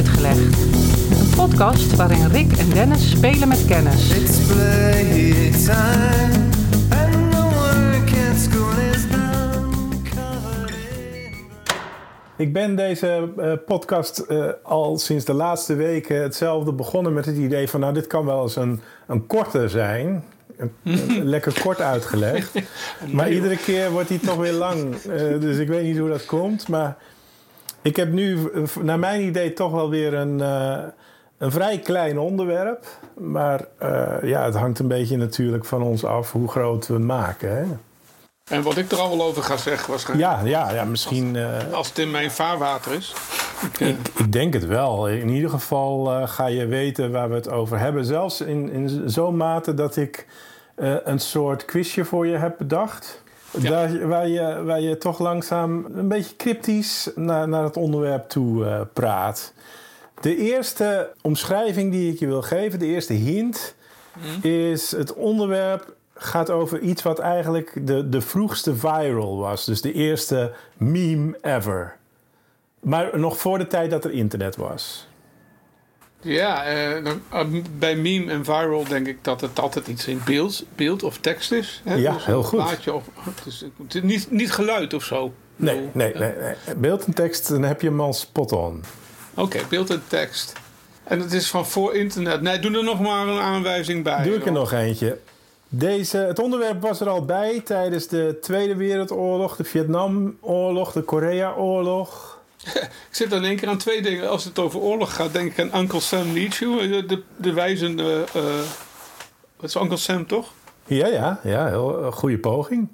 Uitgelegd. Een podcast waarin Rick en Dennis spelen met kennis. It's playtime, and the work at school is done. Covered in Ik ben deze eh, podcast eh, al sinds de laatste weken hetzelfde begonnen met het idee van... nou, dit kan wel eens een, een korte zijn. Een- een lekker kort uitgelegd. maar iedere keer wordt die toch weer lang. Eh, dus ik weet niet hoe dat komt. Maar ik heb nu, naar mijn idee, toch wel weer een, eh, een vrij klein onderwerp. Maar eh, ja, het hangt een beetje natuurlijk van ons af hoe groot we het maken. Hè? En wat ik er al wel over ga zeggen waarschijnlijk. Ja, ja, ja, misschien... eh, Als het in mijn vaarwater is. Ik, Ik denk het wel. In ieder geval ga je weten waar we het over hebben. Zelfs in, in zo'n mate dat ik een soort quizje voor je heb bedacht. Ja. Daar, waar, je, waar je toch langzaam een beetje cryptisch naar, naar het onderwerp toe eh, praat. De eerste omschrijving die ik je wil geven, de eerste hint, is het onderwerp gaat over iets wat eigenlijk de, de vroegste viral was. Dus de eerste meme ever. Maar nog voor de tijd dat er internet was. Ja, eh, dan, eh, bij meme en viral denk ik dat het altijd iets in beeld, beeld of tekst is. Hè? Ja, Dus heel een goed. Plaatje of, het is niet, niet geluid of zo. Nee, bedoel, nee, nee, nee. Beeld en tekst, dan heb je hem al spot on. Oké, beeld en tekst. En het is van voor internet. Nee, doe er nog maar een aanwijzing bij. Doe ik er nog eentje. Deze, het onderwerp was er al bij tijdens de Tweede Wereldoorlog, de Vietnamoorlog, de Koreaoorlog. Ik zit dan in één keer aan twee dingen. Als het over oorlog gaat, denk ik aan Uncle Sam You. De, de, de wijzende... eh wat is Uncle Sam, toch? Ja, ja, ja, heel eh, goede poging.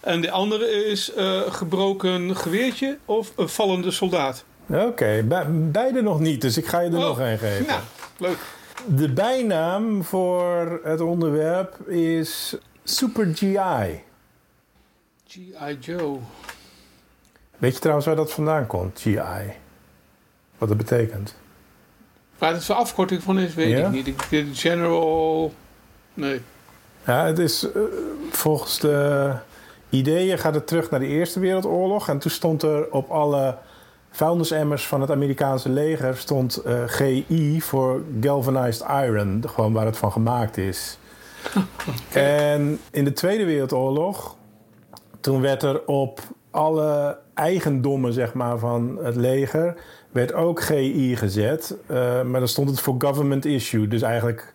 En de andere is eh, gebroken geweertje of een vallende soldaat. Oké, be- beide nog niet, dus ik ga je er Oh, nog een geven. Nou, leuk. De bijnaam voor het onderwerp is Super GI. G.I. Joe. Weet je trouwens waar dat vandaan komt, GI? Wat dat betekent? Waar het voor afkorting van is, weet Ja? ik niet. Ik- de General... Nee. Ja, het is eh, volgens de ideeën gaat het terug naar de Eerste Wereldoorlog. En toen stond er op alle vuilnisemmers van het Amerikaanse leger stond eh, GI voor Galvanized Iron, gewoon waar het van gemaakt is. En in de Tweede Wereldoorlog, toen werd er op alle eigendommen zeg maar, van het leger, werd ook GI gezet. Eh, maar dan stond het voor government issue, dus eigenlijk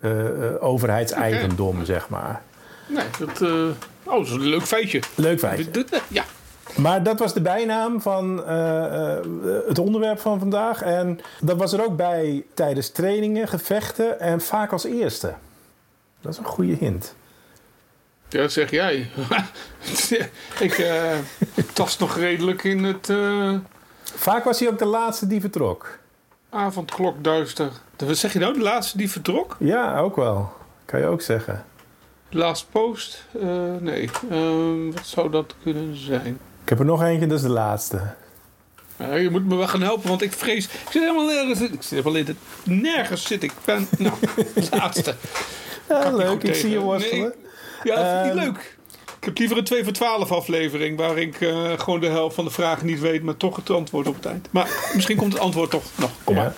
eh, overheidseigendom, zeg maar. Nee, dat... oh, dat is een leuk feitje. Leuk feitje. Ja. Maar dat was de bijnaam van het onderwerp van vandaag. En dat was er ook bij tijdens trainingen, gevechten en vaak als eerste. Dat is een goede hint. Ja, dat zeg jij. ik eh, tast nog redelijk in het eh Vaak was hij ook de laatste die vertrok. avondklokduister. De- Wat zeg je nou? De laatste die vertrok? Ja, ook wel. Kan je ook zeggen. Last post? Eh, nee. Ehm, wat zou dat kunnen zijn? Ik heb er nog eentje, dat is de laatste. Ja, je moet me wel gaan helpen, want ik vrees... Ik zit helemaal nergens... Ik zit helemaal. Nergens zit ik. Ben, nou, laatste. Ja, ik leuk, ik zie je worstelen. Nee, Ja, dat vind ik Ehm, niet leuk. Ik heb liever een 2 voor 12 aflevering... waar ik eh, gewoon de helft van de vragen niet weet... maar toch het antwoord op het eind. Maar misschien komt het antwoord toch nog. Kom Ja. maar.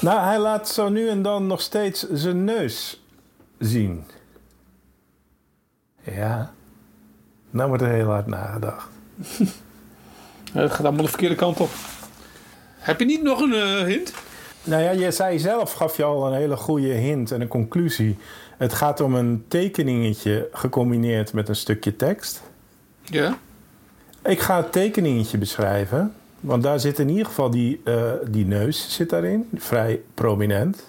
Nou, hij laat zo nu en dan nog steeds zijn neus zien. Ja. Nou wordt er heel hard nagedacht. Het gaat allemaal de verkeerde kant op. Heb je niet nog een eh, hint? Nou ja, je zei zelf, gaf je al een hele goede hint en een conclusie. Het gaat om een tekeningetje gecombineerd met een stukje tekst. Ja. Ik ga het tekeningetje beschrijven, want daar zit in ieder geval die, eh, die neus zit daarin, vrij prominent.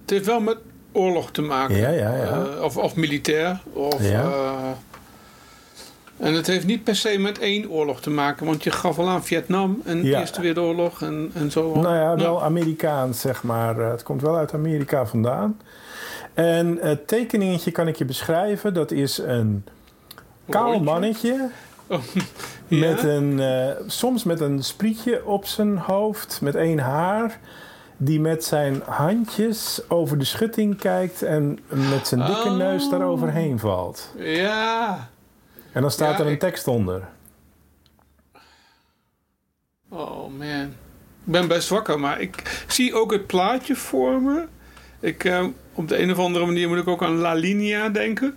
Het heeft wel met oorlog te maken. Ja, ja, ja. Eh, of, of militair. Of, Ja. eh, en het heeft niet per se met één oorlog te maken. Want je gaf al aan Vietnam en de Ja. Eerste Wereldoorlog en, en zo. Nou ja, wel Nou, Amerikaans, zeg maar. Het komt wel uit Amerika vandaan. En het tekeningetje kan ik je beschrijven. Dat is een kaal mannetje ja. Met een, eh, soms met een sprietje op zijn hoofd, met één haar. Die met zijn handjes over de schutting kijkt en met zijn dikke Oh. neus daaroverheen valt. Ja. En dan staat Ja, er een ik- tekst onder. Oh man. Ik ben best wakker, maar ik zie ook het plaatje voor me. Ik, eh, op de een of andere manier moet ik ook aan La Linea denken.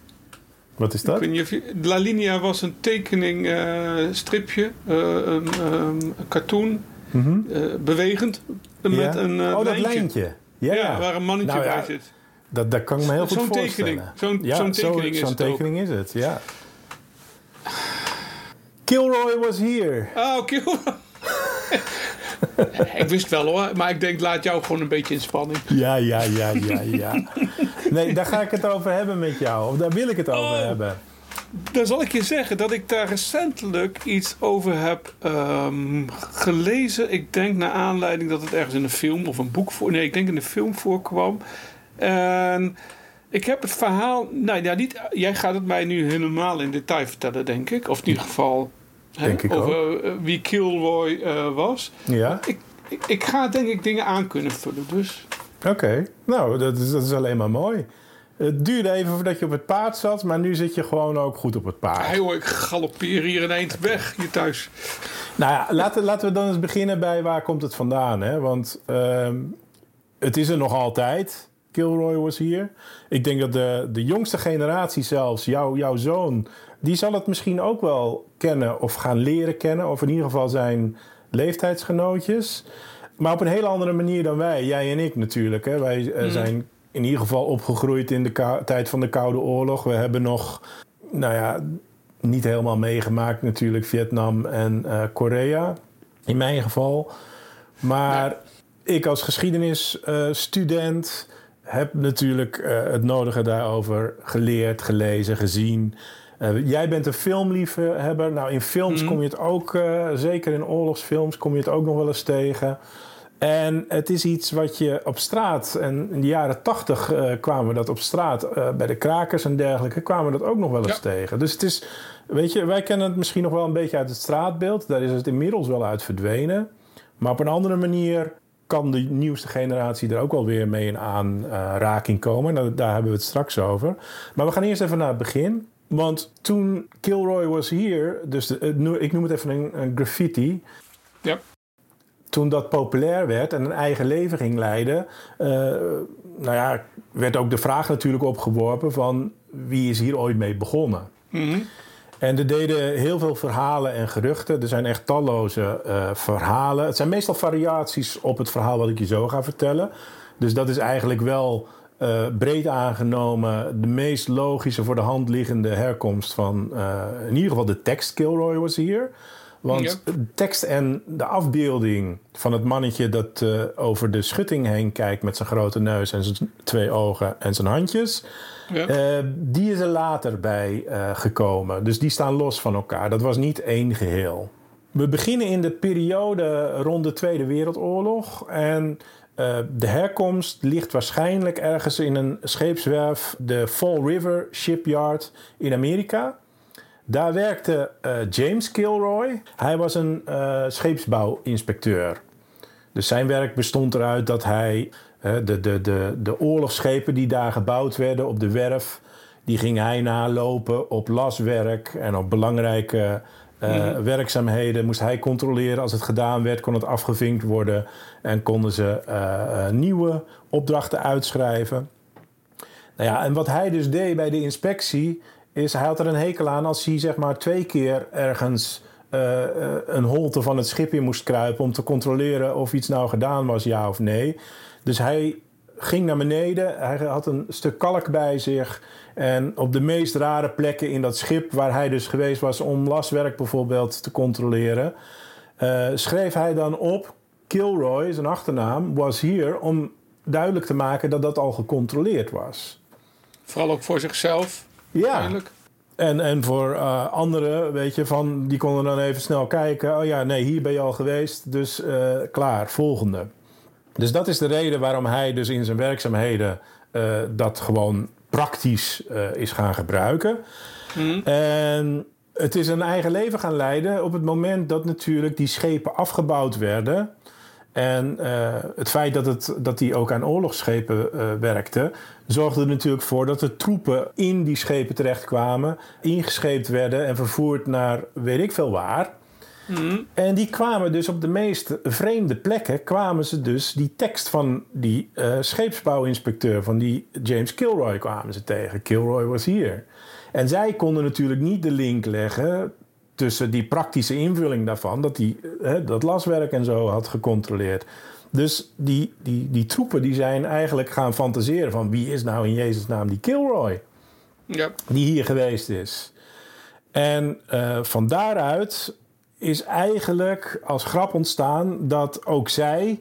Wat is dat? je- La Linea was een tekening, eh, stripje, cartoon, bewegend, met Ja. een oh, dat lijntje. lijntje. Ja, Ja, ja. waar een mannetje Nou bij zit. Dat, dat kan ik me heel goed Zo'n voorstellen. tekening. Zo'n Ja, zo'n zo- tekening is zo'n het tekening is het, ja. Kilroy was here. Ah, oké. ik wist wel hoor, maar ik denk laat jou gewoon een beetje in spanning. Ja, ja, ja, ja, ja. Nee, daar ga ik het over hebben met jou. Of daar wil ik het over Oh. hebben. Dan zal ik je zeggen dat ik daar recentelijk iets over heb ehm, gelezen. Ik denk naar aanleiding dat het ergens in een film of een boek voor. Nee, ik denk in een film voorkwam. En ik heb het verhaal. Nou ja, niet, jij gaat het mij nu helemaal in detail vertellen, denk ik. Of in ieder geval. Hè, Denk ik over eh, wie Kilroy eh, was. Ja, Ik, ik, ik ga denk ik dingen aan kunnen vullen. Dus oké. Nou, dat is, dat is alleen maar mooi. Het duurde even voordat je op het paard zat, maar nu zit je gewoon ook goed op het paard. hey, hoor, ik galoppeer hier een eind weg hier thuis. Nou ja, laten, laten we dan eens beginnen bij waar komt het vandaan. Hè? Want ehm, het is er nog altijd. Kilroy was hier. Ik denk dat de, de jongste generatie zelfs, jou, jouw zoon... die zal het misschien ook wel kennen of gaan leren kennen. Of in ieder geval zijn leeftijdsgenootjes. Maar op een hele andere manier dan wij. Jij en ik natuurlijk. Hè? Wij eh, zijn in ieder geval opgegroeid in de tijd van de Koude Oorlog. We hebben nog, nou ja, niet helemaal meegemaakt natuurlijk Vietnam en eh, Korea. In mijn geval. Maar ik als geschiedenisstudent heb natuurlijk eh, het nodige daarover geleerd, gelezen, gezien. Eh, jij bent een filmliefhebber. Nou, in films kom je het ook, eh, zeker in oorlogsfilms, kom je het ook nog wel eens tegen. En het is iets wat je op straat, en in de jaren tachtig eh, kwamen we dat op straat, bij de krakers en dergelijke, kwamen we dat ook nog wel eens Ja. tegen. Dus het is, weet je, wij kennen het misschien nog wel een beetje uit het straatbeeld. Daar is het inmiddels wel uit verdwenen. Maar op een andere manier kan de nieuwste generatie er ook wel weer mee in aanraking komen. Nou, daar hebben we het straks over. Maar we gaan eerst even naar het begin. Want toen Kilroy was hier, dus de- no- ik noem het even een, een graffiti. Ja. Toen dat populair werd en een eigen leven ging leiden, eh, nou ja, werd ook de vraag natuurlijk opgeworpen van wie is hier ooit mee begonnen? Mhm. En er deden heel veel verhalen en geruchten. Er zijn echt talloze eh, verhalen. Het zijn meestal variaties op het verhaal wat ik je zo ga vertellen. Dus dat is eigenlijk wel eh, breed aangenomen de meest logische voor de hand liggende herkomst van eh, in ieder geval de tekst Kilroy was hier. Want Ja. de tekst en de afbeelding van het mannetje dat eh, over de schutting heen kijkt met zijn grote neus en zijn twee ogen en zijn handjes. Ja. Die is er later bij gekomen. Dus die staan los van elkaar. Dat was niet één geheel. We beginnen in de periode rond de Tweede Wereldoorlog. En eh, de herkomst ligt waarschijnlijk ergens in een scheepswerf, de Fall River Shipyard in Amerika. Daar werkte eh, James Kilroy. Hij was een eh, scheepsbouwinspecteur. Dus zijn werk bestond eruit dat hij de, de, de, de oorlogsschepen die daar gebouwd werden op de werf, die ging hij nalopen op laswerk en op belangrijke eh, werkzaamheden. Moest hij controleren. Als het gedaan werd, kon het afgevinkt worden en konden ze eh, eh, nieuwe opdrachten uitschrijven. Nou ja, en wat hij dus deed bij de inspectie, is hij had er een hekel aan als hij zeg maar twee keer ergens een holte van het schip in moest kruipen om te controleren of iets nou gedaan was, ja of nee. Dus hij ging naar beneden, hij had een stuk kalk bij zich. En op de meest rare plekken in dat schip, waar hij dus geweest was om laswerk bijvoorbeeld te controleren, eh, schreef hij dan op: Kilroy, zijn achternaam, was hier om duidelijk te maken dat dat al gecontroleerd was. Vooral ook voor zichzelf. Ja, Eigenlijk. en, en voor eh, anderen, weet je, van, die konden dan even snel kijken. Oh ja, nee, hier ben je al geweest, dus eh, klaar, volgende. Dus dat is de reden waarom hij dus in zijn werkzaamheden eh, dat gewoon praktisch eh, is gaan gebruiken. En het is een eigen leven gaan leiden op het moment dat natuurlijk die schepen afgebouwd werden. En eh, het feit dat, het, dat hij ook aan oorlogsschepen eh, werkte, zorgde er natuurlijk voor dat de troepen in die schepen terechtkwamen, ingescheept werden en vervoerd naar weet ik veel waar. En die kwamen dus op de meest vreemde plekken, kwamen ze dus die tekst van die eh, scheepsbouwinspecteur, van die James Kilroy, kwamen ze tegen. Kilroy was hier. En zij konden natuurlijk niet de link leggen tussen die praktische invulling daarvan, dat hij eh, dat laswerk en zo had gecontroleerd. Dus die, die, die troepen die zijn eigenlijk gaan fantaseren van wie is nou in Jezus' naam die Kilroy? Ja. die hier geweest is. En eh, van daaruit is eigenlijk als grap ontstaan dat ook zij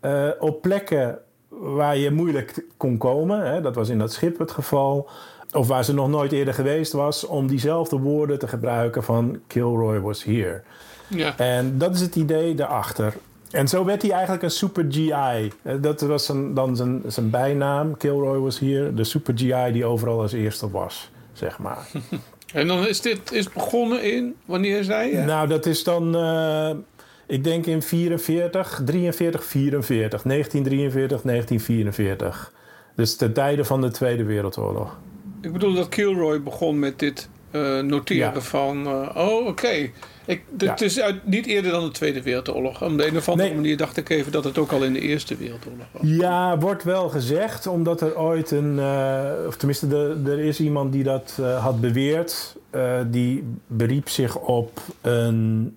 eh, op plekken waar je moeilijk kon komen, hè, dat was in dat schip het geval, of waar ze nog nooit eerder geweest was, om diezelfde woorden te gebruiken van Kilroy was here. Ja. En dat is het idee daarachter. En zo werd hij eigenlijk een super GI. Eh, Dat was zijn, dan zijn, zijn bijnaam. Kilroy was hier. De super GI die overal als eerste was, zeg maar. En dan is dit is begonnen in, wanneer zei je? Nou, dat is dan, eh, ik denk in 44, 43, 44. 1943, 1944. Dus ten tijde van de Tweede Wereldoorlog. Ik bedoel dat Kilroy begon met dit eh, noteren Ja. van... eh, oh, oké. Ik- Ja. is uit, niet eerder dan de Tweede Wereldoorlog. Op de een of andere Nee. manier dacht ik even dat het ook al in de Eerste Wereldoorlog was. Ja, wordt wel gezegd, omdat er ooit een, eh, of tenminste, de, er is iemand die dat had beweerd. Die beriep zich op een,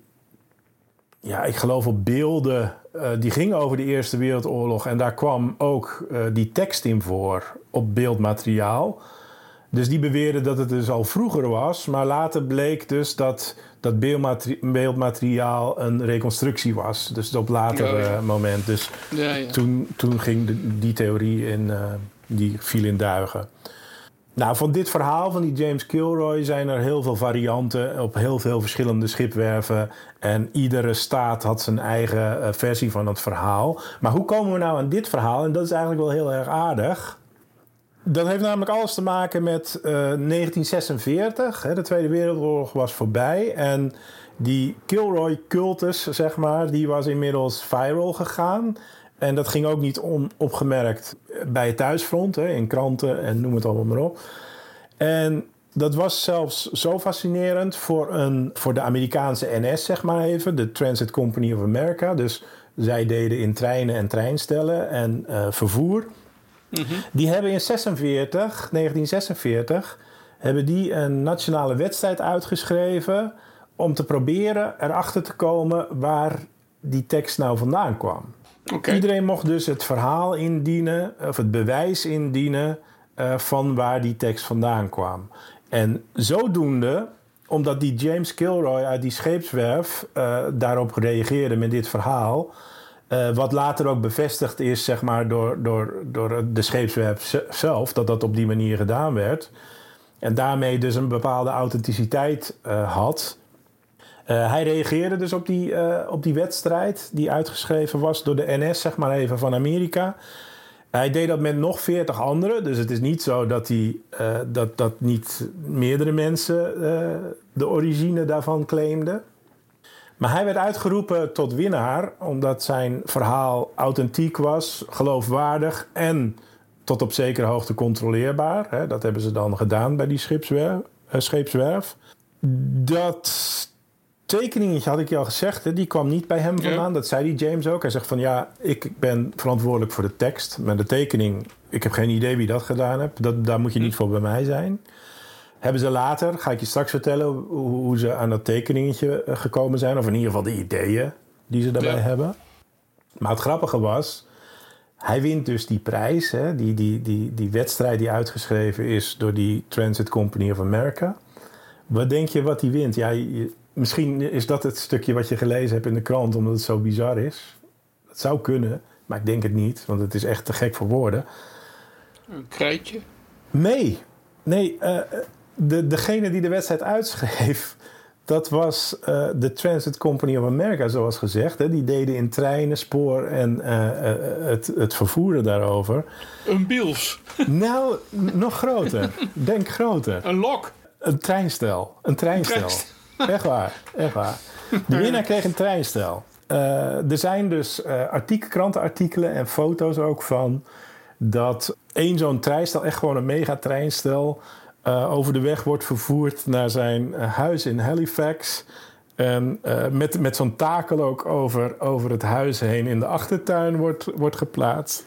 ja, ik geloof op beelden. die gingen over de Eerste Wereldoorlog. En daar kwam ook die tekst in voor op beeldmateriaal. Dus die beweerden dat het dus al vroeger was. Maar later bleek dus dat dat beeldmateri- beeldmateriaal een reconstructie was. Dus op later Oh, ja. moment. Dus Ja, ja. toen, toen ging de- die theorie in, eh, die viel in duigen. Nou, van dit verhaal van die James Kilroy zijn er heel veel varianten op heel veel verschillende schipwerven. En iedere staat had zijn eigen eh, versie van het verhaal. Maar hoe komen we nou aan dit verhaal? En dat is eigenlijk wel heel erg aardig. Dat heeft namelijk alles te maken met eh, 1946. Hè, de Tweede Wereldoorlog was voorbij. En die Kilroy-cultus, zeg maar, die was inmiddels viral gegaan. En dat ging ook niet onopgemerkt bij het thuisfront, hè, in kranten en noem het allemaal maar op. En dat was zelfs zo fascinerend voor, een, voor de Amerikaanse NS, zeg maar even, de Transit Company of America. Dus zij deden in treinen en treinstellen en eh, vervoer. Die hebben in 46, 1946 hebben die een nationale wedstrijd uitgeschreven om te proberen erachter te komen waar die tekst nou vandaan kwam. Iedereen mocht dus het verhaal indienen, of het bewijs indienen eh, van waar die tekst vandaan kwam. En zodoende, omdat die James Kilroy uit die scheepswerf eh, daarop reageerde met dit verhaal, eh, wat later ook bevestigd is zeg maar, door, door, door de scheepswerf zelf, dat dat op die manier gedaan werd. En daarmee dus een bepaalde authenticiteit eh, had. Eh, hij reageerde dus op die, op die wedstrijd die uitgeschreven was door de NS, zeg maar even van Amerika. Hij deed dat met nog 40 anderen. Dus het is niet zo dat, dat, dat niet meerdere mensen de origine daarvan claimden. Maar hij werd uitgeroepen tot winnaar omdat zijn verhaal authentiek was, geloofwaardig en tot op zekere hoogte controleerbaar. Dat hebben ze dan gedaan bij die eh, scheepswerf. Dat tekeningetje had ik je al gezegd, die kwam niet bij hem vandaan. Dat zei die James ook. Hij zegt van ja, ik ben verantwoordelijk voor de tekst. Maar de tekening, ik heb geen idee wie dat gedaan heeft. Dat, daar moet je niet voor bij mij zijn. Hebben ze later, ga ik je straks vertellen, hoe, ze aan dat tekeningetje eh, gekomen zijn. Of in ieder geval de ideeën die ze daarbij Ja. hebben. Maar het grappige was, hij wint dus die prijs, hè, die, die, die, die wedstrijd die uitgeschreven is door die Transit Company of America. Wat denk je wat hij wint? Ja, je- misschien is dat het stukje wat je gelezen hebt in de krant, omdat het zo bizar is. Dat zou kunnen, maar ik denk het niet, want het is echt te gek voor woorden. Een krijtje. Nee, nee eh, de, degene die de wedstrijd uitschreef, dat was eh, de Transit Company of America, zoals gezegd. Hè. Die deden in treinen, spoor en eh, eh, het, het vervoeren daarover. Een biels. nou, nog groter. Denk groter. Een lok. Een treinstel. Een treinstel. Treinstel. Echt waar, echt waar. De winnaar kreeg een treinstel. Er zijn dus artikel, krantenartikelen en foto's ook van... dat één zo'n treinstel, echt gewoon een megatreinstel... eh over de weg wordt vervoerd naar zijn eh, huis in Halifax... En eh, met, met zo'n takel ook over, over het huis heen in de achtertuin wordt, wordt geplaatst.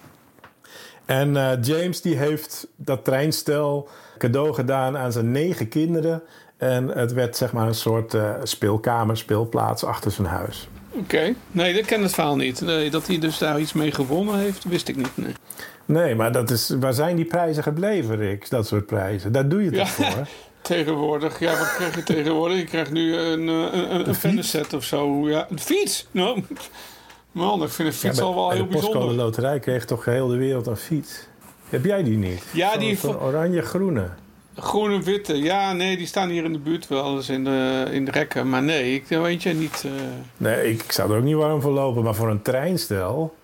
En James die heeft dat treinstel cadeau gedaan aan zijn negen kinderen. En het werd zeg maar een soort speelkamer, speelplaats achter zijn huis. Oké. Nee, ik ken het verhaal niet. Dat hij dus daar iets mee gewonnen heeft, wist ik niet. Nee, maar dat is, waar zijn die prijzen gebleven, Rick? Dat soort prijzen. Daar doe je het Ja. voor? Tegenwoordig, ja, wat krijg je tegenwoordig? Je krijgt nu een, eh, een, een, een fanset of zo. Ja, een fiets! Nou, man, ik vind een fiets Ja, al wel heel de bijzonder. loterij kreeg toch heel de wereld een fiets. Heb jij die niet? Ja, die vo- oranje-groene. Groene en witte, ja, nee, die staan hier in de buurt wel eens in de, in de rekken. Maar nee, ik weet je niet. eh, Nee, ik, ik zou er ook niet warm voor lopen, maar voor een treinstel...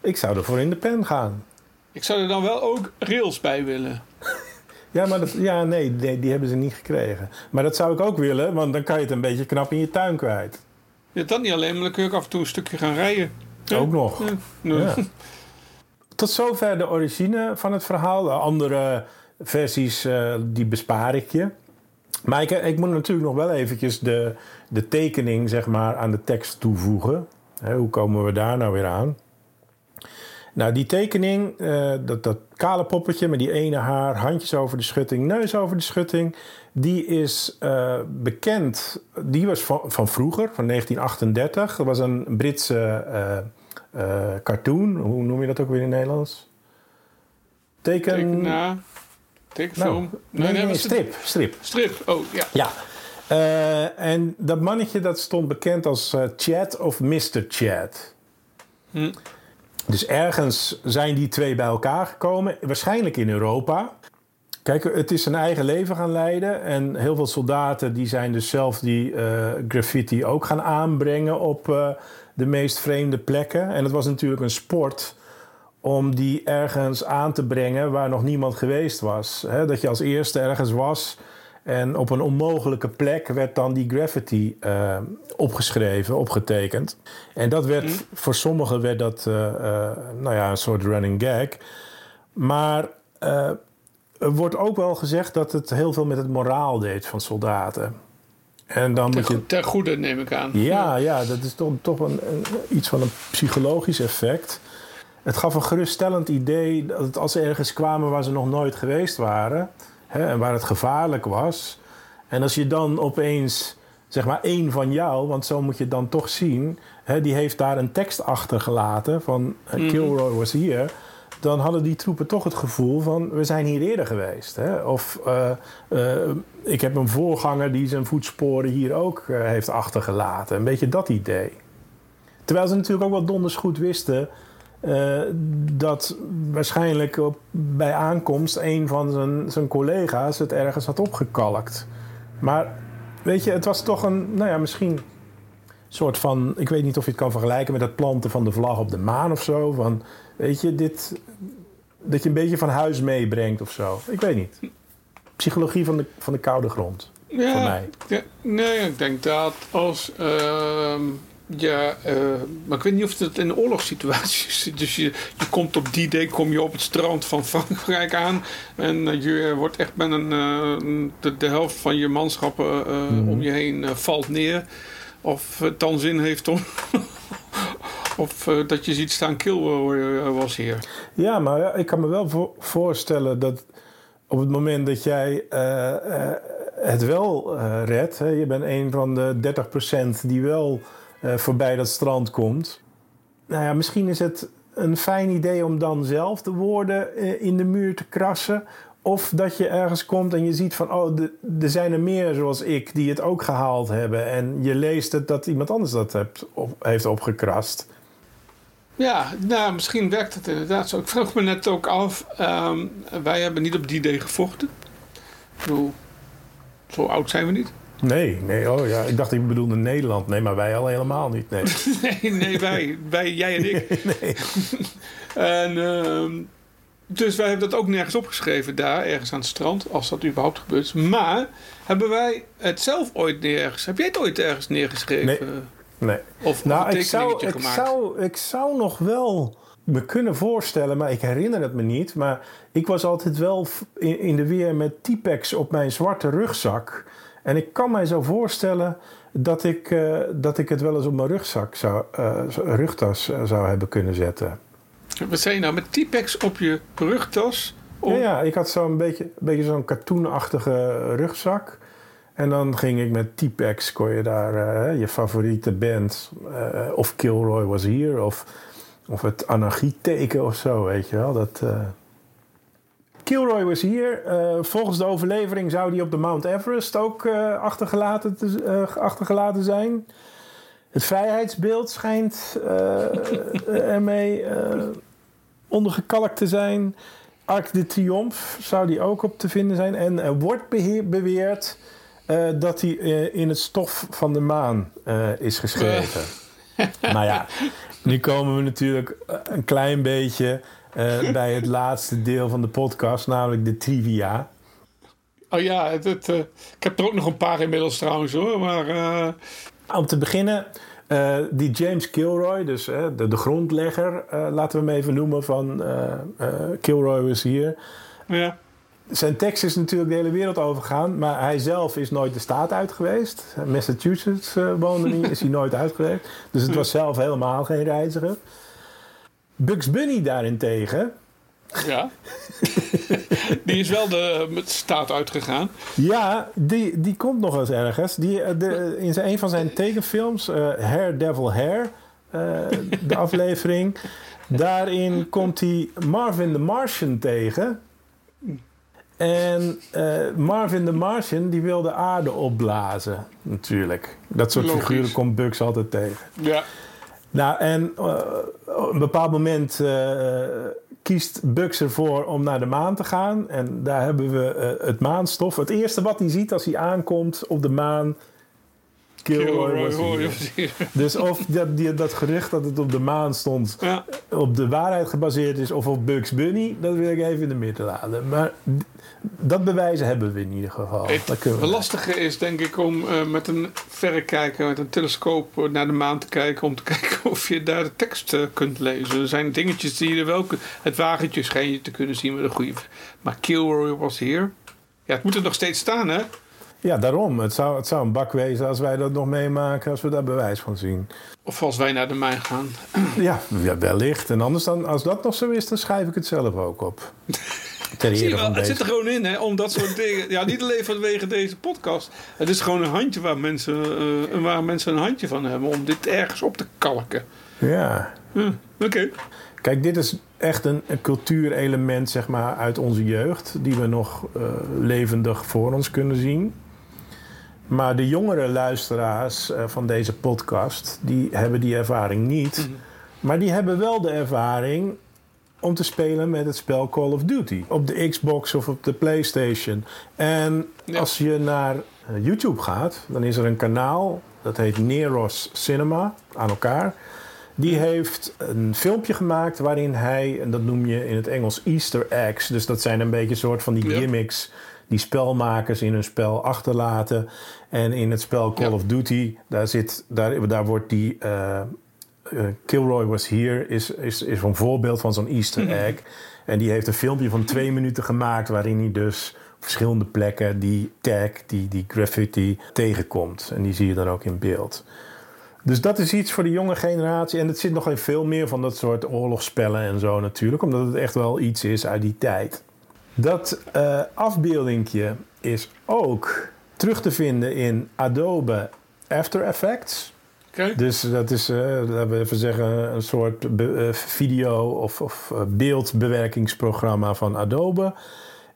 Ik zou er voor in de pen gaan. Ik zou er dan wel ook rails bij willen. Ja, maar dat, ja, nee, nee, die hebben ze niet gekregen. Maar dat zou ik ook willen, want dan kan je het een beetje knap in je tuin kwijt. Ja, dat niet alleen, maar dan kun je ook af en toe een stukje gaan rijden. Ja. Ook nog. Ja. Nee. Ja. Tot zover de origine van het verhaal. De andere versies, eh, die bespaar ik je. Maar ik, ik moet natuurlijk nog wel eventjes de, de tekening zeg maar, aan de tekst toevoegen. Hè, hoe komen we daar nou weer aan? Nou, die tekening, eh, dat, dat kale poppetje met die ene haar, handjes over de schutting, neus over de schutting, die is eh, bekend. Die was van, van vroeger, van 1938. Dat was een Britse eh, cartoon. Hoe noem je dat ook weer in het Nederlands? Teken. Tekenaar, tekenfilm. Nou, nee, nee, het- strip. Strip. Strip, oh ja. Ja. En dat mannetje dat stond bekend als Chad of Mr. Chad. Hm. Dus ergens zijn die twee bij elkaar gekomen, waarschijnlijk in Europa. Kijk, het is zijn eigen leven gaan leiden. En heel veel soldaten die zijn dus zelf die eh, graffiti ook gaan aanbrengen op eh, de meest vreemde plekken. En het was natuurlijk een sport om die ergens aan te brengen waar nog niemand geweest was. Dat je als eerste ergens was en op een onmogelijke plek werd dan die graffiti eh, opgeschreven, opgetekend. En dat werd, voor sommigen werd dat eh, eh, nou ja, een soort running gag. Maar er wordt ook wel gezegd dat het heel veel met het moraal deed van soldaten. En dan Ter, moet je ter goede neem ik aan. ja, ja, dat is toch, toch een, een- iets van een psychologisch effect. Het gaf een geruststellend idee dat als ze ergens kwamen waar ze nog nooit geweest waren... Hè, en waar het gevaarlijk was... en als je dan opeens, zeg maar één van jou... want zo moet je het dan toch zien... Hè, die heeft daar een tekst achtergelaten van eh, Kilroy was here... dan hadden die troepen toch het gevoel van... we zijn hier eerder geweest. Hè? Of eh, eh, ik heb een voorganger die zijn voetsporen hier ook heeft achtergelaten. Een beetje dat idee. Terwijl ze natuurlijk ook wel donders goed wisten... eh, dat waarschijnlijk op, bij aankomst... een van zijn, zijn collega's het ergens had opgekalkt. Maar weet je, het was toch een... nou ja, misschien soort van... ik weet niet of je het kan vergelijken met het planten van de vlag op de maan of zo. Van, weet je, dit... dat je een beetje van huis meebrengt of zo. Ik weet niet. Psychologie van de, van de koude grond. Ja, voor mij. ja, nee, ik denk dat als. ehm, ja, eh, maar ik weet niet of het in een oorlogssituatie is. Dus je, je komt op die day kom je op het strand van Frankrijk aan. En eh, je wordt echt met een. eh, de, de helft van je manschappen eh, Mhm. om je heen eh, valt neer. Of het dan zin heeft om. of eh, dat je ziet staan, Kilroy eh, was hier. Ja, maar ja, ik kan me wel vo- voorstellen dat op het moment dat jij eh, eh, het wel eh, redt, hè, je bent een van de 30% die wel eh, voorbij dat strand komt. Nou ja, misschien is het een fijn idee om dan zelf de woorden eh, in de muur te krassen. Of dat je ergens komt en je ziet van, oh, er zijn er meer zoals ik die het ook gehaald hebben. En je leest het dat iemand anders dat hebt heeft opgekrast. Ja, nou, misschien werkt het inderdaad zo. Ik vroeg me net ook af, ehm, wij hebben niet op die day gevochten. Ik bedoel, zo oud zijn we niet. Nee, nee, oh ja, ik dacht ik bedoelde Nederland. Nee, maar wij al helemaal niet. Nee. Nee, nee, wij, wij jij en ik. nee. En, ehm, dus wij hebben dat ook nergens opgeschreven daar, ergens aan het strand, als dat überhaupt gebeurt. Maar hebben wij het zelf ooit nergens? Heb jij het ooit ergens neergeschreven? nee. Of Nou, ik zou, ik, gemaakt? zou, ik zou nog wel me kunnen voorstellen, maar ik herinner het me niet. Maar ik was altijd wel in, in de weer met T-Pex op mijn zwarte rugzak. En ik kan mij zo voorstellen dat ik, eh, dat ik het wel eens op mijn rugzak zou, eh, rugtas eh, zou hebben kunnen zetten. Wat zei je nou? Met T-Pex op je rugtas? Om- Ja, ja, ik had zo'n beetje, beetje zo'n cartoonachtige rugzak. En dan ging ik met T-Pex, kon je daar je favoriete band... of Kilroy was hier, of, of het anarchieteken of zo, weet je wel. Dat, Kilroy was hier. Eh, volgens de overlevering zou die op de Mount Everest ook eh, achtergelaten, te, eh, achtergelaten zijn. Het vrijheidsbeeld schijnt ermee ondergekalkt te zijn. Arc de Triomphe zou die ook op te vinden zijn. En er wordt beweerd dat hij in het stof van de maan is geschreven. maar ja, nu komen we natuurlijk een klein beetje eh, bij het laatste deel van de podcast, namelijk de trivia. Oh ja, het, het, eh, ik heb er ook nog een paar inmiddels trouwens hoor. Maar eh, Om te beginnen, die James Kilroy, dus de, de grondlegger, laten we hem even noemen van Kilroy was hier. ja. Zijn tekst is natuurlijk de hele wereld overgegaan, maar hij zelf is nooit de staat uit geweest. Massachusetts woonde hij, is hij nooit uit geweest. Dus het was zelf helemaal geen reiziger. Bugs Bunny daarentegen, ja. Die is wel de staat uitgegaan. ja, die, die komt nog eens ergens. Die, eh, de, in zijn, een van zijn tekenfilms, eh Hair Devil Hair, eh, de aflevering, daarin komt hij Marvin the Martian tegen. En eh, Marvin the Martian die wil de aarde opblazen, natuurlijk. Dat soort Logisch. figuren komt Bugs altijd tegen. Ja. Nou, en eh, op een bepaald moment eh, kiest Bugs ervoor om naar de maan te gaan. En daar hebben we eh, het maanstof. Het eerste wat hij ziet als hij aankomt op de maan... Kilroy was hier. Dus of dat, die, dat gerucht dat het op de maan stond Ja. op de waarheid gebaseerd is of op Bugs Bunny, dat wil ik even in de midden laten. Maar dat bewijzen hebben we in ieder geval. Dat Het kunnen we. lastige is denk ik om eh, met een verrekijker, met een telescoop naar de maan te kijken. Om te kijken of je daar de tekst eh, kunt lezen. Er zijn dingetjes die je er wel... Het wagentje schijn je te kunnen zien met een goede... Maar Kilroy was hier. Ja, het moet er nog steeds staan hè. Ja, daarom. Het zou, het zou een bak wezen als wij dat nog meemaken, als we daar bewijs van zien. Of als wij naar de maan gaan. Ja, ja wellicht. En anders dan, als dat nog zo is, dan schrijf ik het zelf ook op. Ter Zie je ere wel, van het zit er gewoon in, hè, om dat soort dingen. Ja, niet alleen vanwege deze podcast. Het is gewoon een handje waar mensen, eh, waar mensen een handje van hebben om dit ergens op te kalken. Ja. Hm, Oké. Kijk, dit is echt een, een cultuurelement zeg maar, uit onze jeugd... die we nog eh, levendig voor ons kunnen zien. Maar de jongere luisteraars eh, van deze podcast... die hebben die ervaring niet. Mhm. Maar die hebben wel de ervaring om te spelen met het spel Call of Duty. Op de Xbox of op de PlayStation. En Ja. als je naar eh, YouTube gaat, dan is er een kanaal... dat heet Neros Cinema, aan elkaar... Die heeft een filmpje gemaakt waarin hij, en dat noem je in het Engels Easter eggs. Dus dat zijn een beetje een soort van die Ja. Die spelmakers in hun spel achterlaten. En in het spel Call Ja. of Duty, daar, zit, daar, daar wordt die eh, Kilroy was here, is, is, is een voorbeeld van zo'n Easter egg. En die heeft een filmpje van twee minuten gemaakt waarin hij dus op verschillende plekken die tag, die, die graffiti tegenkomt. En die zie je dan ook in beeld. Dus dat is iets voor de jonge generatie. En het zit nog in veel meer van dat soort oorlogsspellen en zo natuurlijk. Omdat het echt wel iets is uit die tijd. Dat eh afbeeldingje is ook terug te vinden in Adobe After Effects. Dus dat is, eh, laten we even zeggen, een soort eh, video- of, of beeldbewerkingsprogramma van Adobe.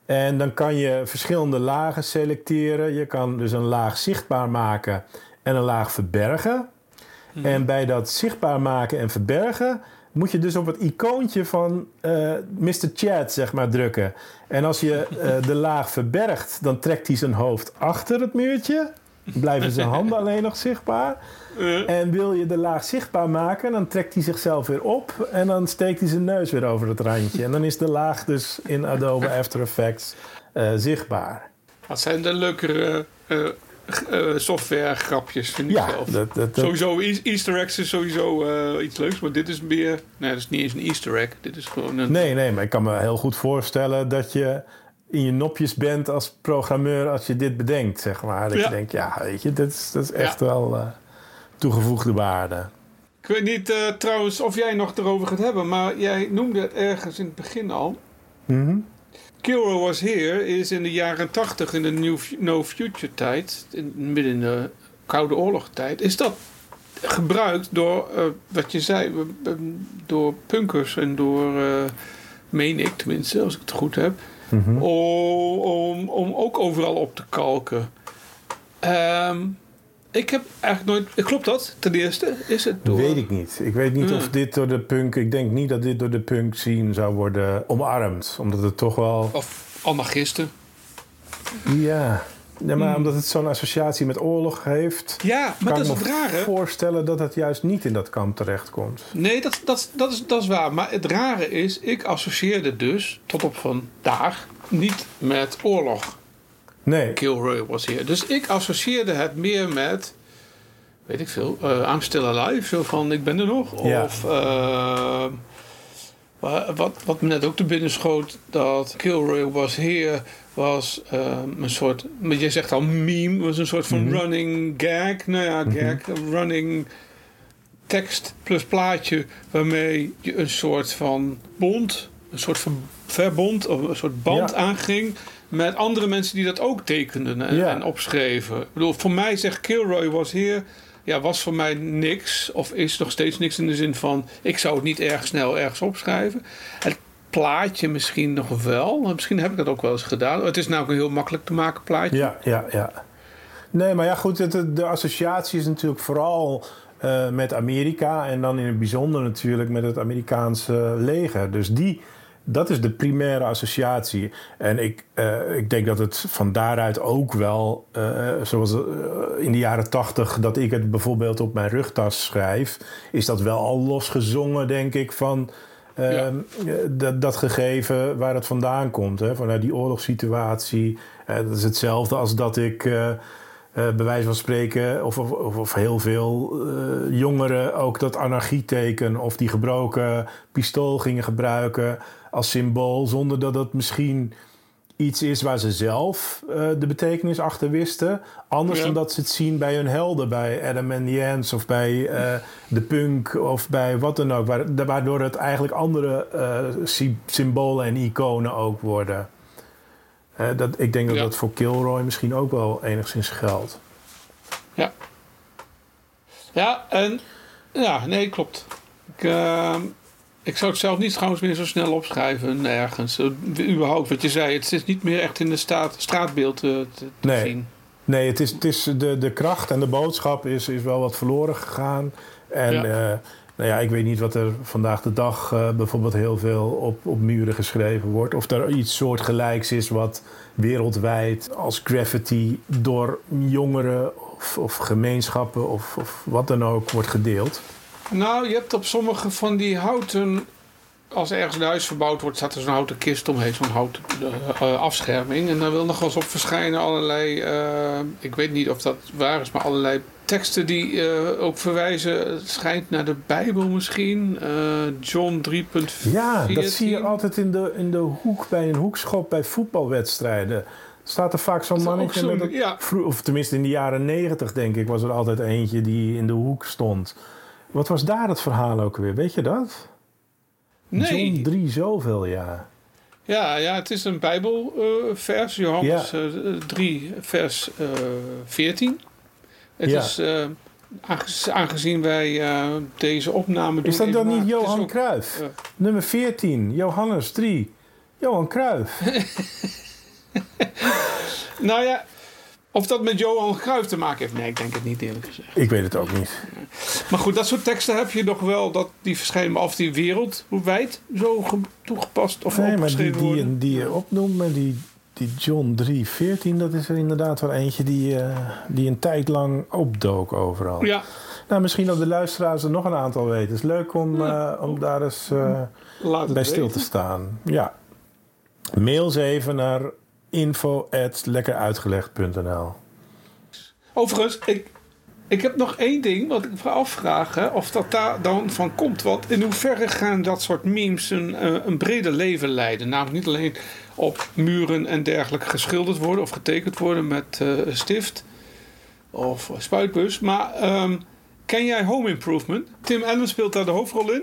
En dan kan je verschillende lagen selecteren. Je kan dus een laag zichtbaar maken en een laag verbergen. En bij dat zichtbaar maken en verbergen moet je dus op het icoontje van eh Mr. Chat zeg maar drukken. En als je eh, de laag verbergt, dan trekt hij zijn hoofd achter het muurtje. Blijven zijn handen alleen nog zichtbaar. Eh, En wil je de laag zichtbaar maken, dan trekt hij zichzelf weer op en dan steekt hij zijn neus weer over het randje. En dan is de laag dus in Adobe After Effects zichtbaar. dat zijn de leukere software grapjes, vind ik Ja, zelf. dat, dat, dat- Sowieso, Easter eggs is sowieso eh, iets leuks, maar dit is meer... Nee, dat is niet eens een Easter egg. Dit is gewoon een... nee, nee, maar ik kan me heel goed voorstellen dat je in je nopjes bent als programmeur als je dit bedenkt, zeg maar. Dat Ja. je denkt, ja, weet je, dat is, dat is echt wel eh, toegevoegde waarde. Ik weet niet eh, trouwens of jij nog erover gaat hebben, maar jij noemde het ergens in het begin al. Mhm. Kilroy Was Here is in de jaren 80 in de New, No Future tijd, in, midden in de Koude Oorlog tijd, is dat gebruikt door, eh, wat je zei, door punkers en door, eh meen ik tenminste, als ik het goed heb, Mhm. om, om, om ook overal op te kalken. Ehm, ik heb eigenlijk nooit. Klopt dat ten eerste? Is het door. Weet ik niet. Ik weet niet of dit door de punk... Ik denk niet dat dit door de punk scene zou worden omarmd. Omdat het toch wel... Of anarchisten. Ja, ja maar omdat het zo'n associatie met oorlog heeft... Ja, maar kan dat is ik het me rare. voorstellen dat het juist niet in dat kamp terechtkomt. Nee, dat, dat, dat, is, dat is waar. Maar het rare is, ik associeerde dus tot op vandaag niet met oorlog. Nee, Kilroy was hier. Dus ik associeerde het meer met, weet ik veel, eh I'm still alive. Zo van, ik ben er nog. Ja. Of eh, wa- wat, wat me net ook te binnen schoot, dat Kilroy was here was eh, een soort, maar je zegt al meme, was een soort van Mhm. running gag. Nou ja, gag, een running tekst plus plaatje waarmee je een soort van bond, een soort van verbond of een soort band Ja. aanging met andere mensen die dat ook tekenden en, Ja. en opschreven. Ik bedoel, voor mij zegt Kilroy was hier, ja, was voor mij niks of is nog steeds niks in de zin van ik zou het niet erg snel ergens opschrijven. Het plaatje misschien nog wel, misschien heb ik dat ook wel eens gedaan. Het is namelijk een heel makkelijk te maken plaatje. ja, ja, ja. Nee, maar ja, goed, het, de associatie is natuurlijk vooral eh, met Amerika... en dan in het bijzonder natuurlijk met het Amerikaanse leger. Dus die, dat is de primaire associatie. En ik, eh, ik denk dat het van daaruit ook wel... eh, zoals eh, in de jaren tachtig dat ik het bijvoorbeeld op mijn rugtas schrijf... is dat wel al losgezongen, denk ik, van... Ja. Ehm, eh, dat, dat gegeven waar het vandaan komt, hè, vanuit die oorlogssituatie. Dat is hetzelfde als dat ik, eh, bij wijze van spreken, of, of, of- heel veel jongeren ook dat anarchieteken of die gebroken pistool gingen gebruiken als symbool, zonder dat dat misschien iets is waar ze zelf eh, de betekenis achter wisten. Anders Ja. dan dat ze het zien bij hun helden, bij Adam and the Ants of bij eh, de punk of bij wat dan ook. Waar- Waardoor het eigenlijk andere eh, sy- symbolen en iconen ook worden. Dat, ik denk dat Ja. dat voor Kilroy misschien ook wel enigszins geldt. Ja, en ja, nee, klopt. Ik, ehm, ik zou het zelf niet trouwens meer zo snel opschrijven nergens. Eh, überhaupt, wat je zei, het is niet meer echt in de staat, straatbeeld te, te, te Nee. zien. Nee, het is, het is de, de kracht en de boodschap is, is wel wat verloren gegaan. En Ja. ja. nou ja, ik weet niet wat er vandaag de dag eh, bijvoorbeeld heel veel op, op muren geschreven wordt. Of er iets soortgelijks is wat wereldwijd als graffiti door jongeren of, of gemeenschappen of, of wat dan ook wordt gedeeld. Nou, je hebt op sommige van die houten... Als ergens een huis verbouwd wordt, staat er zo'n houten kist omheen. Zo'n houten eh, eh, afscherming. En daar wil nog wel eens op verschijnen allerlei... eh, ik weet niet of dat waar is, maar allerlei teksten die ook verwijzen... Het schijnt naar de Bijbel misschien. John 3.14. Ja, dat zie je altijd in de, in de hoek bij een hoekschop bij voetbalwedstrijden. Staat er vaak zo'n mannetje met ja. Of tenminste in de jaren negentig, denk ik, was er altijd eentje die in de hoek stond. Wat was daar het verhaal ook weer? Weet je dat? Nee. John 3 zoveel, ja. Ja, ja, het is een Bijbelvers, Johannes eh, 3, vers eh 14. Het Ja. is, eh, aangez- aangezien wij eh, deze opname doen... Is dat dan niet Johan ook- Cruijff? eh, Nummer 14, Johannes 3. Johan Cruijff. Nou ja, of dat met Johan Cruijff te maken heeft, nee, ik denk het niet eerlijk gezegd. ik weet het ook niet. Maar goed, dat soort teksten heb je nog wel, dat die verschijnen, maar of die wereldwijd zo ge- toegepast of Nee, maar die, die, je opnoemt, maar die, die John 3, 14, dat is er inderdaad wel eentje die, eh, die een tijd lang opdook overal. Ja, Nou, misschien dat de luisteraars er nog een aantal weten. Het is leuk om, Ja. eh, om daar eens eh, bij stil weten. te staan. Ja. Mail ze even naar info.lekkeruitgelegd.nl Overigens, ik Ik heb nog één ding wat ik me afvraag, hè, of dat daar dan van komt. Want in hoeverre gaan dat soort memes een, eh, een breder leven leiden? Namelijk niet alleen op muren en dergelijke geschilderd worden of getekend worden met eh, stift of spuitbus. Maar ehm, ken jij Home Improvement? Tim Allen speelt daar de hoofdrol in.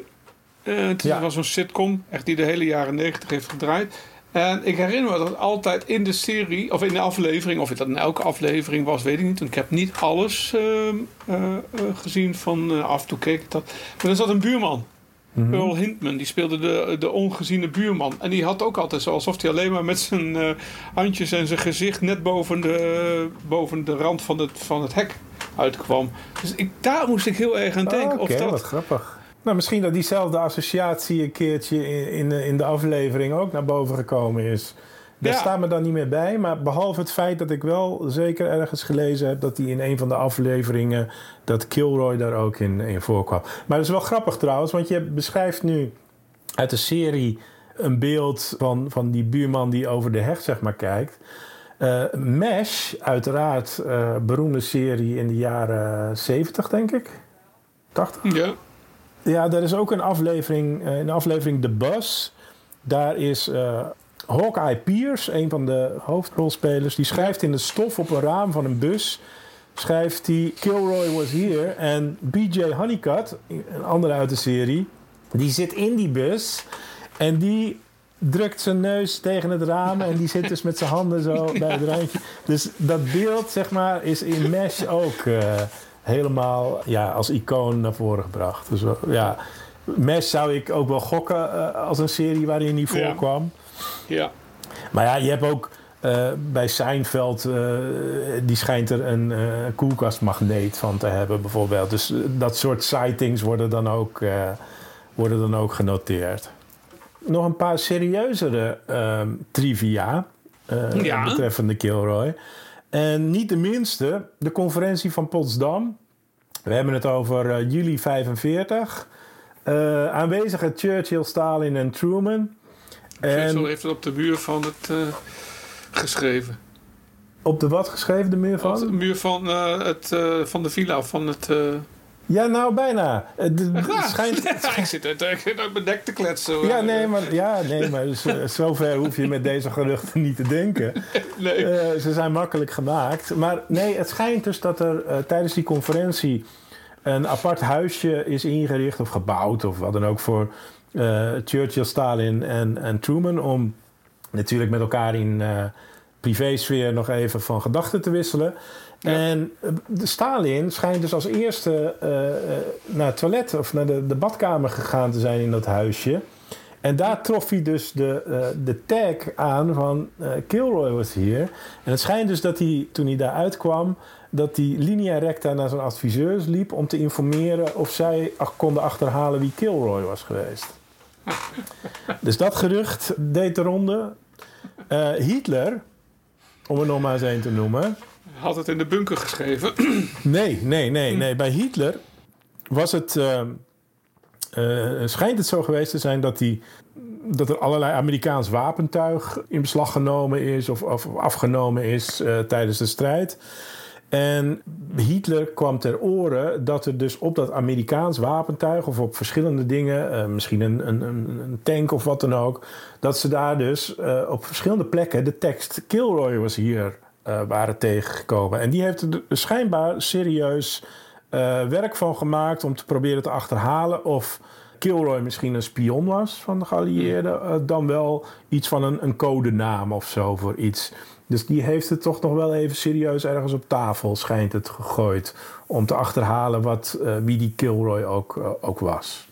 Eh, het is Ja. wel zo'n sitcom, echt die de hele jaren negentig heeft gedraaid. En ik herinner me dat altijd in de serie, of in de aflevering, of dat in elke aflevering was, weet ik niet. Want ik heb niet alles ehm, eh, eh, gezien van eh, af en toe keek ik dat. Maar er zat een buurman. Mhm. Earl Hintman, die speelde de, de ongeziene buurman. En die had ook altijd zo alsof hij alleen maar met zijn handjes en zijn gezicht net boven de, boven de rand van het, van het hek uitkwam. Dus ik, daar moest ik heel erg aan denken. Oké, of dat, wat grappig. Nou, misschien dat diezelfde associatie een keertje in, in, de- in de aflevering ook naar boven gekomen is. Daar Ja. staat me dan niet meer bij. Maar behalve het feit dat ik wel zeker ergens gelezen heb... dat hij in een van de afleveringen... dat Kilroy daar ook in, in voorkwam. Maar dat is wel grappig trouwens. Want je beschrijft nu uit de serie... een beeld van, van die buurman die over de heg zeg maar kijkt... Eh MASH, uiteraard eh, beroemde serie in de jaren 70, denk ik. 80? ja, Ja, er is ook een aflevering, eh, een aflevering The Bus. Daar is eh, Hawkeye Pierce, een van de hoofdrolspelers, die schrijft in de stof op een raam van een bus. Schrijft hij Kilroy was here. En BJ Honeycutt, een andere uit de serie, die zit in die bus. En die drukt zijn neus tegen het raam. En die zit dus met zijn handen zo bij het randje. Dus dat beeld, zeg maar, is in MASH ook eh, helemaal ja, als icoon naar voren gebracht. Dus wel, ja, MASH zou ik ook wel gokken eh, als een serie waarin hij voorkwam. ja. Maar ja, je hebt ook eh, bij Seinfeld, eh, die schijnt er een eh, koelkastmagneet van te hebben bijvoorbeeld. Dus eh, dat soort sightings worden dan ook, eh, worden dan ook genoteerd. Nog een paar serieuzere ehm, trivia eh, Ja. betreffende Kilroy. En niet de minste, de conferentie van Potsdam. We hebben het over eh, juli 45. Eh aanwezige Churchill, Stalin en Truman. Churchill heeft het op de muur van het eh, geschreven. Op de wat geschreven, de muur Op de van? muur van, het, van de villa, van het... eh, Ja, nou bijna. Het het Ja, schijnt... er ik zit uit mijn nek te kletsen. Ja, nee, maar, ja, nee, maar zo- zover hoef je met deze geruchten niet te denken. Nee. Eh, ze zijn makkelijk gemaakt. Maar nee, het schijnt dus dat er eh, tijdens die conferentie een apart huisje is ingericht of gebouwd of wat dan ook voor eh, Churchill, Stalin en, en Truman. Om natuurlijk met elkaar in eh privésfeer nog even van gedachten te wisselen. Ja. En eh, de Stalin schijnt dus als eerste eh, eh, naar het toilet of naar de, de badkamer gegaan te zijn in dat huisje. En daar trof hij dus de, de tag aan van eh, Kilroy was hier. En het schijnt dus dat hij, toen hij daar uitkwam, dat hij linea recta naar zijn adviseurs liep om te informeren of zij konden achterhalen wie Kilroy was geweest. dus dat gerucht deed de ronde. Hitler, om er nog maar eens een te noemen. Had het in de bunker geschreven. Nee, nee, nee, nee. Bij Hitler was het. eh, eh, schijnt het zo geweest te zijn dat, hij, dat er allerlei Amerikaans wapentuig in beslag genomen is of, of afgenomen is eh, tijdens de strijd. En Hitler kwam ter oren dat er dus op dat Amerikaans wapentuig of op verschillende dingen, misschien een, een, een tank of wat dan ook, dat ze daar dus op verschillende plekken de tekst Kilroy was hier eh, waren tegengekomen. En die heeft er dus schijnbaar serieus eh, werk van gemaakt om te proberen te achterhalen of Kilroy misschien een spion was van de geallieerden, eh, dan wel iets van een, een codenaam of zo voor iets. Dus die heeft het toch nog wel even serieus ergens op tafel, schijnt het gegooid. Om te achterhalen wat, wie die Kilroy ook, ook was.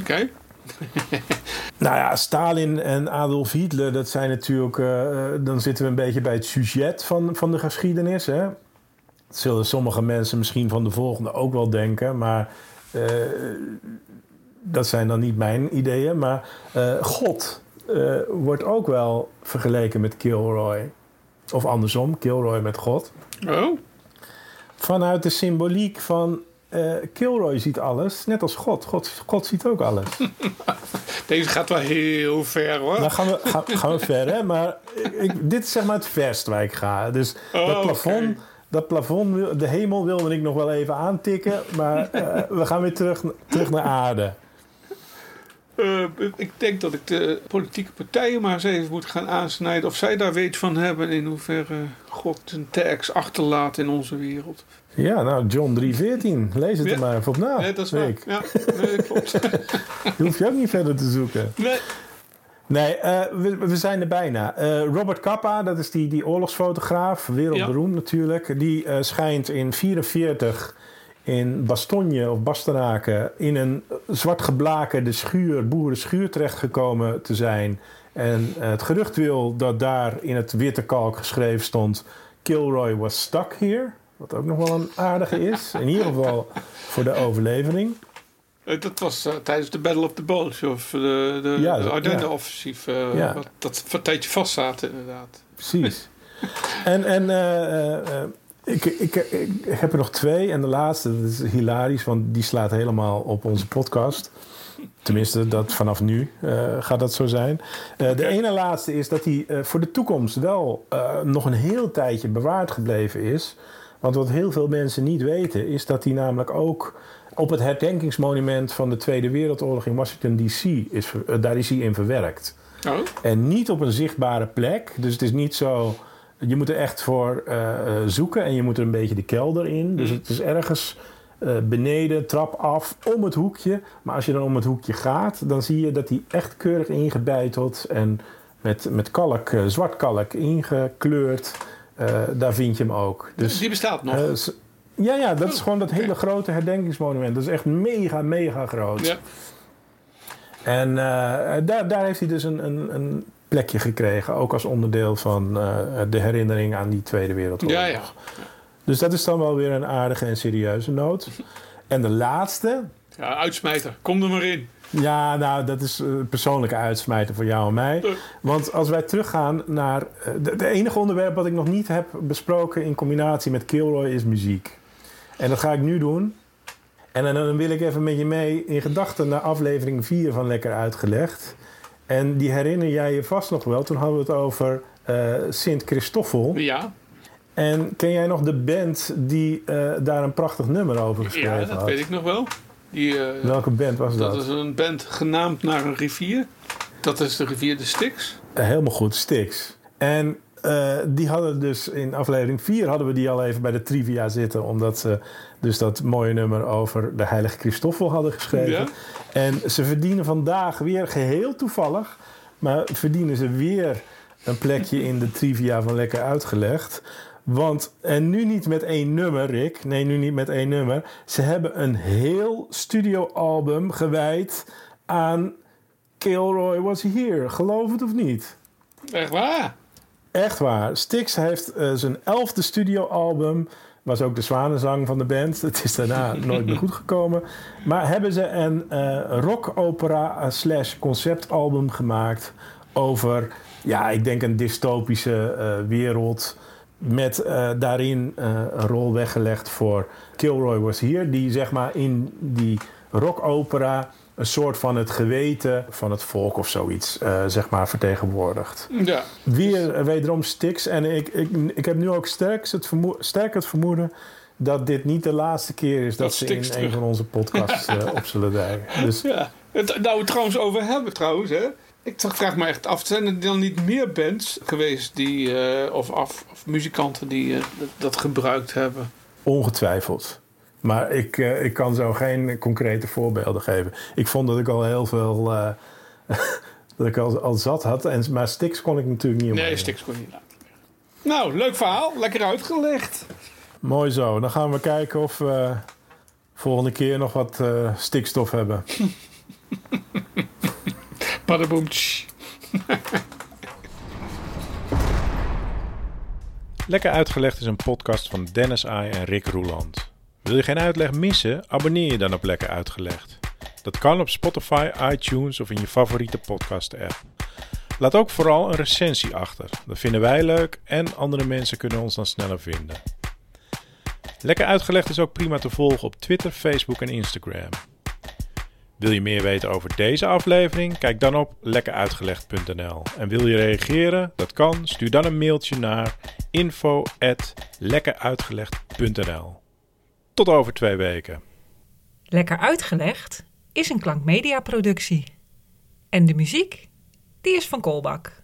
Oké. Nou ja, Stalin en Adolf Hitler, dat zijn natuurlijk. eh, eh, dan zitten we een beetje bij het sujet van, van de geschiedenis. Hè? Dat zullen sommige mensen misschien van de volgende ook wel denken, maar. eh, dat zijn dan niet mijn ideeën. Maar God wordt ook wel vergeleken met Kilroy. Of andersom, Kilroy met God. Oh, Vanuit de symboliek van. Eh, Kilroy ziet alles, net als God. God. God ziet ook alles. deze gaat wel heel ver hoor. Dan gaan we, gaan, gaan we ver, hè? Maar ik, dit is zeg maar het verst waar ik ga. Dus Oh, dat plafond, dat plafond, de hemel wilde ik nog wel even aantikken. Maar eh, we gaan weer terug, terug naar aarde. Eh, ik denk dat ik de politieke partijen maar eens even moet gaan aansnijden. Of zij daar weet van hebben in hoeverre God een tax achterlaat in onze wereld. Ja, nou, John 314. Lees het Ja. er maar even op na. nee, dat is waar. Ja, nee, klopt. Je hoeft je ook niet verder te zoeken. nee. Nee, eh, we, we zijn er bijna. Eh, Robert Capa, dat is die, die oorlogsfotograaf, wereldberoemd natuurlijk. Die schijnt in 44 in Bastogne of Bastenaken in een zwart geblakerde schuur, boerenschuur terechtgekomen te zijn. En eh, het gerucht wil dat daar in het witte kalk geschreven stond... Kilroy was stuck here. Wat ook nog wel een aardige is. In ieder geval voor de overlevering. Eh, Dat was eh, tijdens de Battle of the Bulge of de, de, Ja, de Ardennen-offensief. Ja. wat, dat voor een tijdje vast zaten inderdaad. Precies. en en ik, ik, ik, heb er nog twee. En de laatste, dat is hilarisch, want die slaat helemaal op onze podcast. Tenminste, dat vanaf nu eh, gaat dat zo zijn. Eh, de ene laatste is dat die eh, voor de toekomst wel nog een heel tijdje bewaard gebleven is. Want wat heel veel mensen niet weten, is dat die namelijk ook op het herdenkingsmonument van de Tweede Wereldoorlog in Washington DC is, daar is hij in verwerkt. Oh, En niet op een zichtbare plek. Dus het is niet zo. Je moet er echt voor eh, eh, zoeken en je moet er een beetje de kelder in. Dus het is ergens eh, beneden, trap af, om het hoekje. Maar als je dan om het hoekje gaat, dan zie je dat die echt keurig ingebeiteld en met, met kalk, zwart kalk ingekleurd. daar vind je hem ook. Dus, die bestaat nog. ja, ja, dat is gewoon dat hele grote herdenkingsmonument. Dat is echt mega, mega groot. ja. En daar, daar heeft hij dus een, een, een plekje gekregen. Ook als onderdeel van eh, de herinnering aan die Tweede Wereldoorlog. ja, ja. Dus dat is dan wel weer een aardige en serieuze noot. En de laatste. Ja, uitsmijter. Kom er maar in. Ja, nou, dat is een persoonlijke uitsmijter voor jou en mij. Eh. Want als wij teruggaan naar... eh, De, de enige onderwerp wat ik nog niet heb besproken... in combinatie met Kilroy is muziek. En dat ga ik nu doen. En dan, dan wil ik even met je mee in gedachten... naar aflevering 4 van Lekker Uitgelegd. En die herinner jij je vast nog wel. Toen hadden we het over eh, Sint Christoffel. Ja, En ken jij nog de band die eh, daar een prachtig nummer over geschreven ja dat had? weet ik nog wel. Die, eh, Welke band was dat? dat is een band genaamd naar een rivier. Dat is de rivier de Styx. Helemaal goed, Stix. En die hadden dus in aflevering 4 hadden we die al even bij de trivia zitten. Omdat ze dus dat mooie nummer over de heilige Christoffel hadden geschreven. Ja. En ze verdienen vandaag weer geheel toevallig. Maar verdienen ze weer een plekje in de trivia van Lekker Uitgelegd. Want, en nu niet met één nummer, Rick. Nee, nu niet met één nummer. Ze hebben een heel studioalbum gewijd aan Kilroy Was Here. Geloof het of niet? Echt waar? Echt waar. Styx heeft eh, zijn elfde studioalbum. Was ook de zwanenzang van de band. Het is daarna nooit meer goed gekomen. Maar hebben ze een eh rock-opera slash conceptalbum gemaakt over, ja, ik denk een dystopische eh, wereld. Met eh, daarin een rol weggelegd voor Kilroy Was Here. Die zeg maar in die rock-opera een soort van het geweten van het volk of zoiets, eh, zeg maar, vertegenwoordigt. Ja. Weer eh, wederom Stix. En ik, ik, ik heb nu ook sterk het, vermo sterk het vermoeden dat dit niet de laatste keer is dat, Dat ze in terug- een van onze podcasts eh, op zullen duiken. Dus ja. Het, nou, het trouwens over hebben trouwens, hè. Ik vraag me echt af, zijn er dan niet meer bands geweest die, of, af, of muzikanten die dat gebruikt hebben? ongetwijfeld. Maar ik, eh, ik kan zo geen concrete voorbeelden geven. Ik vond dat ik al heel veel. eh, dat ik al, al zat had. En, maar Stix kon ik natuurlijk niet omheen. Nee, Styx kon je niet laten. Nou, leuk verhaal. Lekker uitgelegd. Mooi zo. Dan gaan we kijken of we volgende keer nog wat eh, stikstof hebben. Padaboom. tsch. Lekker Uitgelegd is een podcast van Dennis Ai en Rick Roeland. Wil je geen uitleg missen? Abonneer je dan op Lekker Uitgelegd. Dat kan op Spotify, iTunes of in je favoriete podcast-app. Laat ook vooral een recensie achter. Dat vinden wij leuk en andere mensen kunnen ons dan sneller vinden. Lekker Uitgelegd is ook prima te volgen op Twitter, Facebook en Instagram. Wil je meer weten over deze aflevering? Kijk dan op lekkeruitgelegd.nl. En wil je reageren? Dat kan. Stuur dan een mailtje naar info@lekkeruitgelegd.nl. Tot over twee weken. Lekker uitgelegd is een klankmedia productie. En de muziek, die is van Kolbak.